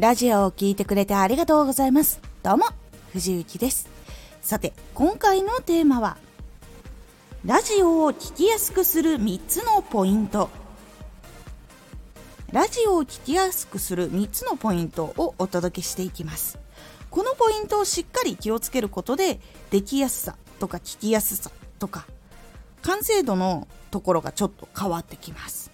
ラジオを聴いてくれてありがとうございます。どうも藤幸です。さて今回のテーマはラジオを聴きやすくする3つのポイント。ラジオを聴きやすくする3つのポイントをお届けしていきます。このポイントをしっかり気をつけることでできやすさとか聞きやすさとか完成度のところがちょっと変わってきます。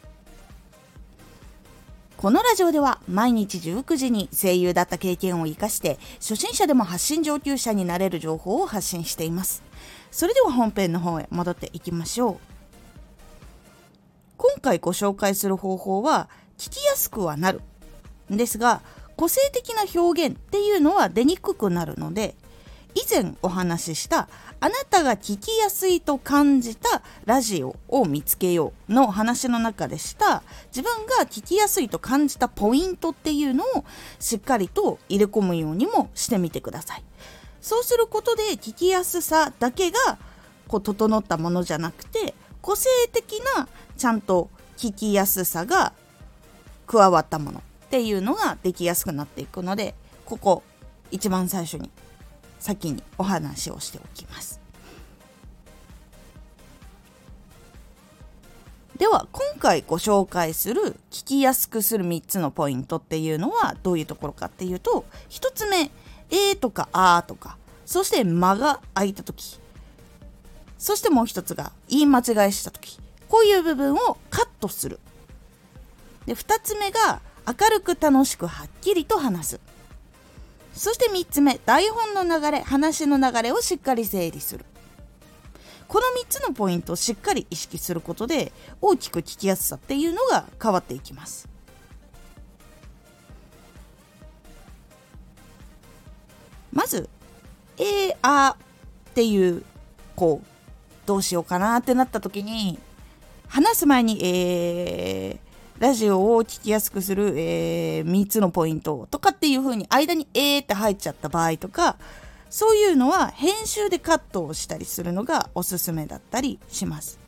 このラジオでは毎日19時に声優だった経験を生かして初心者でも発信上級者になれる情報を発信しています。それでは本編の方へ戻っていきましょう。今回ご紹介する方法は聞きやすくはなる。んですが個性的な表現っていうのは出にくくなるので以前お話ししたあなたが聞きやすいと感じたラジオを見つけようの話の中でした。自分が聞きやすいと感じたポイントっていうのをしっかりと入れ込むようにもしてみてください。そうすることで聞きやすさだけがこう整ったものじゃなくて個性的なちゃんと聞きやすさが加わったものっていうのができやすくなっていくのでここ一番最初に先にお話をしておきます。では今回ご紹介する聞きやすくする3つのポイントっていうのはどういうところかっていうと1つ目「え」とか「あ」とかそして間が空いた時そしてもう一つが言い間違いした時こういう部分をカットする。で2つ目が明るく楽しくはっきりと話す。そして3つ目台本の流れ話の流れをしっかり整理する。この3つのポイントをしっかり意識することで大きく聞きやすさっていうのが変わっていきます。まず「えー、あ」っていうこうどうしようかなってなった時に話す前に「えー、ラジオを聞きやすくする、えー、3つのポイントとかっていう風に間に「えー」って入っちゃった場合とかそういうのは編集でカットをしたりするのがおすすめだったりします。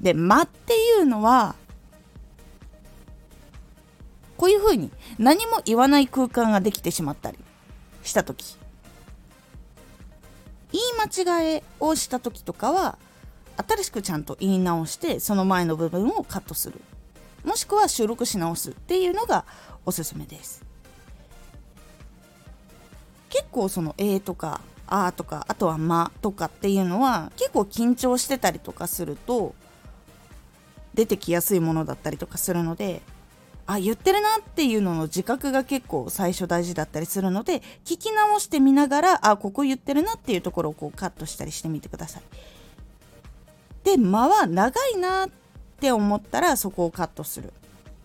で「間」っていうのはこういう風に何も言わない空間ができてしまったりした時言い間違えをした時とかは新しくちゃんと言い直してその前の部分をカットするもしくは収録し直すっていうのがおすすめです結構その「え」とか「あ」とかあとは「ま」とかっていうのは結構緊張してたりとかすると出てきやすいものだったりとかするのであ言ってるなっていうのの自覚が結構最初大事だったりするので聞き直してみながらあここ言ってるなっていうところをこうカットしたりしてみてください。で間は長いなってって思ったらそこをカットする。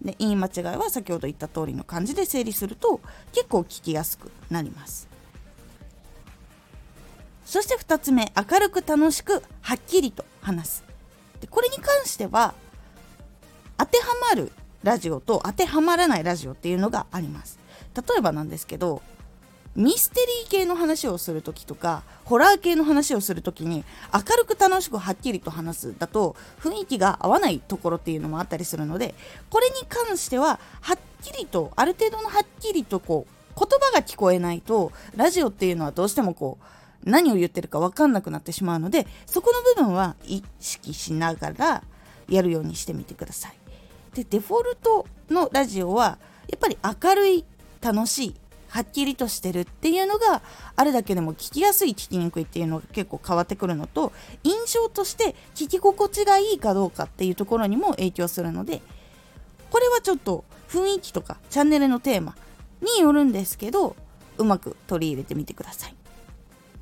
で言い間違いは先ほど言った通りの感じで整理すると結構聞きやすくなります。そして2つ目明るく楽しくはっきりと話す。でこれに関しては当てはまるラジオと当てはまらないラジオっていうのがあります。例えばなんですけどミステリー系の話をする時とかホラー系の話をする時に明るく楽しくはっきりと話すだと雰囲気が合わないところっていうのもあったりするのでこれに関してははっきりとある程度のはっきりとこう言葉が聞こえないとラジオっていうのはどうしてもこう何を言ってるか分かんなくなってしまうのでそこの部分は意識しながらやるようにしてみてください。でデフォルトのラジオはやっぱり明るい楽しいはっきりとしてるっていうのがあるだけでも聞きやすい聞きにくいっていうのが結構変わってくるのと印象として聞き心地がいいかどうかっていうところにも影響するのでこれはちょっと雰囲気とかチャンネルのテーマによるんですけどうまく取り入れてみてください。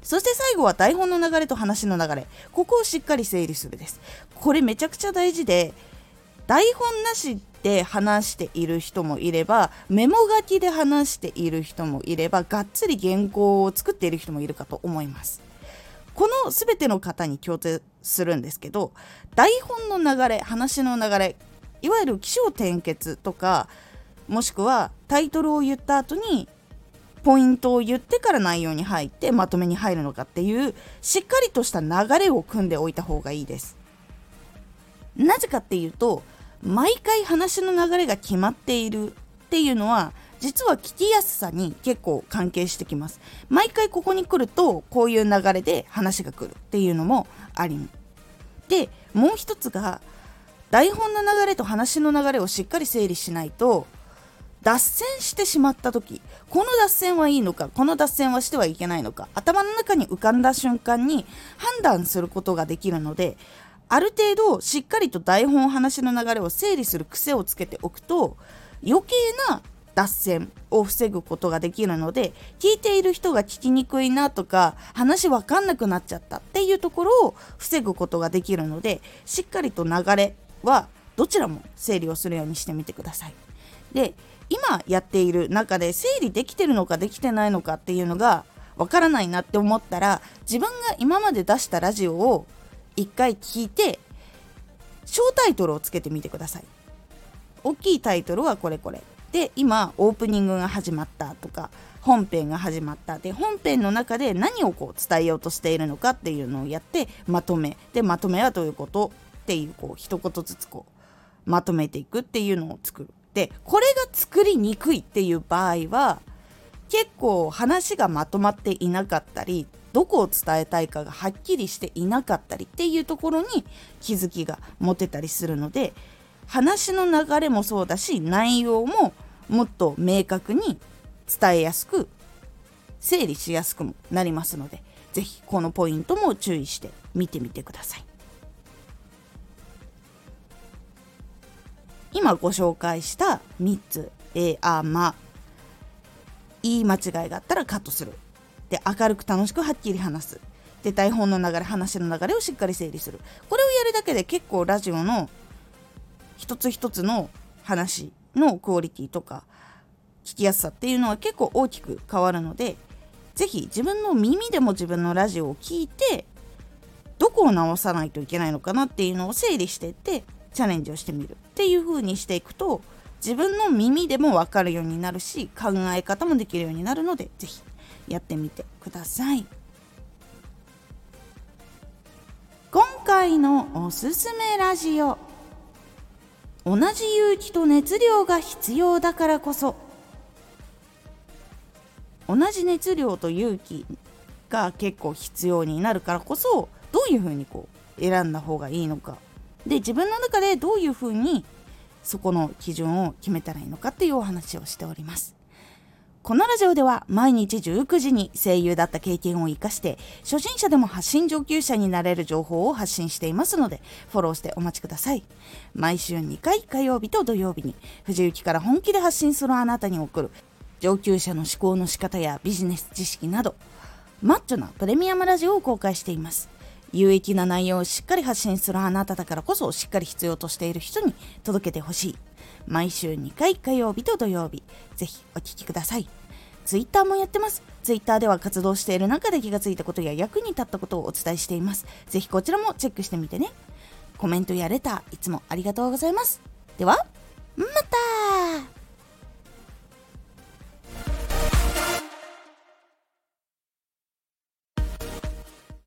そして最後は台本の流れと話の流れ。ここをしっかり整理するです。これめちゃくちゃ大事で台本なしで話している人もいればメモ書きで話している人もいればがっつり原稿を作っている人もいるかと思います。この全ての方に共通するんですけど台本の流れ話の流れいわゆる起承転結とかもしくはタイトルを言った後にポイントを言ってから内容に入ってまとめに入るのかっていうしっかりとした流れを組んでおいた方がいいです。なぜかっていうと毎回話の流れが決まっているっていうのは実は聞きやすさに結構関係してきます。毎回ここに来るとこういう流れで話が来るっていうのもありでもう一つが台本の流れと話の流れをしっかり整理しないと脱線してしまった時この脱線はいいのかこの脱線はしてはいけないのか頭の中に浮かんだ瞬間に判断することができるのである程度しっかりと台本話の流れを整理する癖をつけておくと余計な脱線を防ぐことができるので聞いている人が聞きにくいなとか話わかんなくなっちゃったっていうところを防ぐことができるのでしっかりと流れはどちらも整理をするようにしてみてください。で今やっている中で整理できてるのかできてないのかっていうのがわからないなって思ったら自分が今まで出したラジオを一回聞いて小タイトルをつけてみてください。大きいタイトルはこれこれ。で今オープニングが始まったとか本編が始まったで本編の中で何をこう伝えようとしているのかっていうのをやってまとめでまとめはどういうことっていうこう一言ずつこうまとめていくっていうのを作るでこれが作りにくいっていう場合は結構話がまとまっていなかったりどこを伝えたいかがはっきりしていなかったりっていうところに気づきが持てたりするので話の流れもそうだし内容ももっと明確に伝えやすく整理しやすくもなりますので是非このポイントも注意して見てみてください。今ご紹介した3つ、えー、あま言い間違いがあったらカットするで明るく楽しくはっきり話す。で台本の流れ話の流れをしっかり整理する。これをやるだけで結構ラジオの一つ一つの話のクオリティとか聞きやすさっていうのは結構大きく変わるので是非自分の耳でも自分のラジオを聞いてどこを直さないといけないのかなっていうのを整理していってチャレンジをしてみる。っていう風にしていくと自分の耳でも分かるようになるし考え方もできるようになるので是非やってみてください。今回のおすすめラジオ。同じ勇気と熱量が必要だからこそ。同じ熱量と勇気が結構必要になるからこそどういうふうにこう選んだ方がいいのか。で自分の中でどういうふうにそこの基準を決めたらいいのかっていうお話をしております。このラジオでは毎日19時に声優だった経験を生かして初心者でも発信上級者になれる情報を発信していますのでフォローしてお待ちください。毎週2回火曜日と土曜日に藤雪から本気で発信するあなたに送る上級者の思考の仕方やビジネス知識などマッチョなプレミアムラジオを公開しています。有益な内容をしっかり発信するあなただからこそしっかり必要としている人に届けてほしい。毎週2回火曜日と土曜日ぜひお聴きください。ツイッターもやってます。ツイッターでは活動している中で気がついたことや役に立ったことをお伝えしています。ぜひこちらもチェックしてみてね。コメントやレターいつもありがとうございます。ではまた!